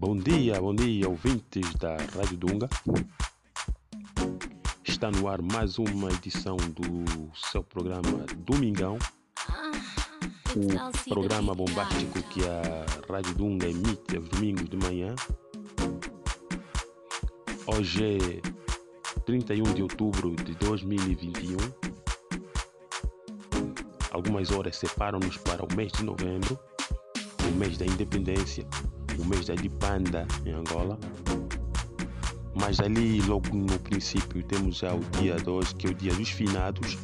Bom dia, bom dia, ouvintes da Rádio Dunga. Está no ar mais uma edição do seu programa Domingão, o programa bombástico que a Rádio Dunga emite aos domingos de manhã. Hoje é 31 de outubro de 2021. Algumas horas separam-nos para o mês de novembro, o mês da independência, o mês da Dipanda em Angola. Mas ali, logo no princípio, temos já o dia 2, que é o dia dos finados,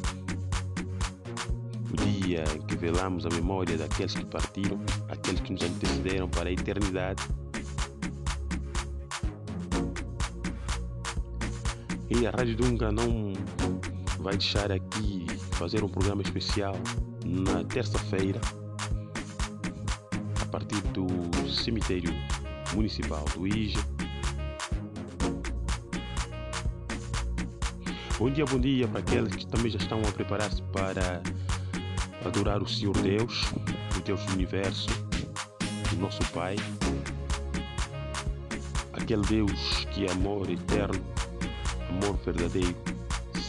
o dia que velamos a memória daqueles que partiram, aqueles que nos antecederam para a eternidade. E a Rádio Dunga não vai deixar aqui fazer um programa especial na terça-feira, partir do cemitério municipal do Ija. Bom dia, bom dia para aqueles que também já estão a preparar-se para adorar o Senhor Deus, o Deus do universo, o nosso Pai, aquele Deus que é amor eterno, amor verdadeiro,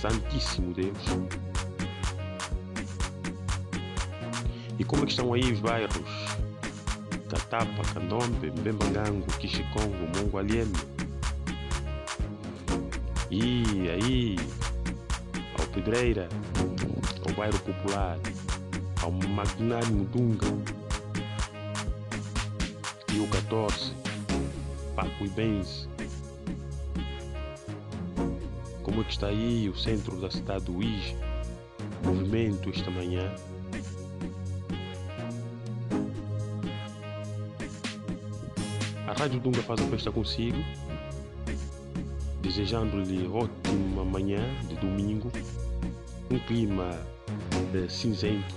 Santíssimo Deus. E como é estão aí os bairros? Catapa, Candombe, Mbembangango, Quixicongo, Mongualieme. E aí, ao Pedreira, ao bairro Popular, ao Magnânimo Dunga e o 14, Paco e Benz. Como é que está aí o centro da cidade do Ige? Movimento esta manhã. A Rádio Dunga faz a festa consigo, desejando-lhe ótima manhã de domingo, um clima eh, cinzento,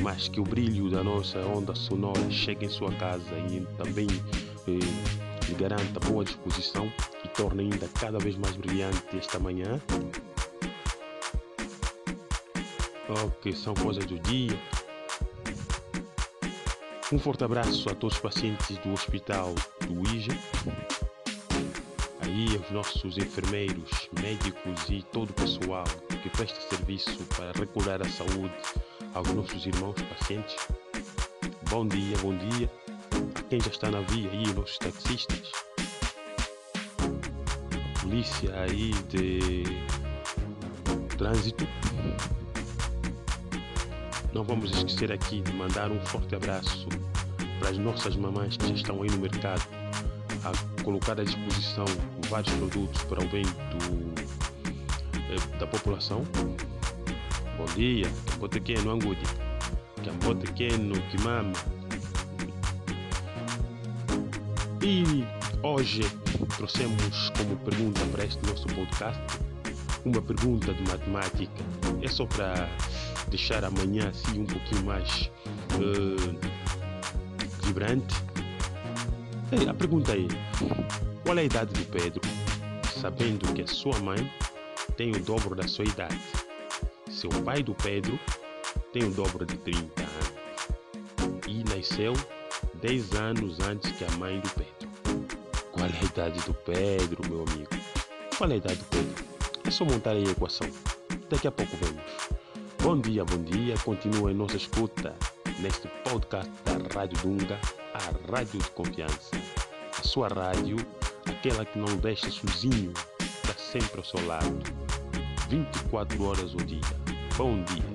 mas que o brilho da nossa onda sonora chegue em sua casa e também eh, lhe garanta boa disposição e torne ainda cada vez mais brilhante esta manhã. Ok, são coisas do dia. Um forte abraço a todos os pacientes do Hospital do IJA, aí aos nossos enfermeiros, médicos e todo o pessoal que presta serviço para recordar a saúde aos nossos irmãos pacientes. Bom dia, bom dia a quem já está na via aí, os nossos taxistas, polícia aí de trânsito. Não vamos esquecer aqui de mandar um forte abraço para as nossas mamães que já estão aí no mercado a colocar à disposição vários produtos para o bem do, eh, da população. Bom dia, Cambote Keno Angudi, Cambote Keno Kimama. E hoje trouxemos como pergunta para este nosso podcast uma pergunta de matemática. É só para deixar amanhã assim um pouquinho mais uh, vibrante. A pergunta é: qual é a idade do Pedro? Sabendo que a sua mãe tem o dobro da sua idade. Seu pai do Pedro tem o dobro de 30 anos e nasceu 10 anos antes que a mãe do Pedro. Qual é a idade do Pedro, meu amigo? Qual é a idade do Pedro? É só montar aí a equação. Daqui a pouco vemos. Bom dia, bom dia. Continua em nossa escuta neste podcast da Rádio Dunga, a rádio de confiança. A sua rádio, aquela que não deixa sozinho, está sempre ao seu lado. 24 horas ao dia. Bom dia.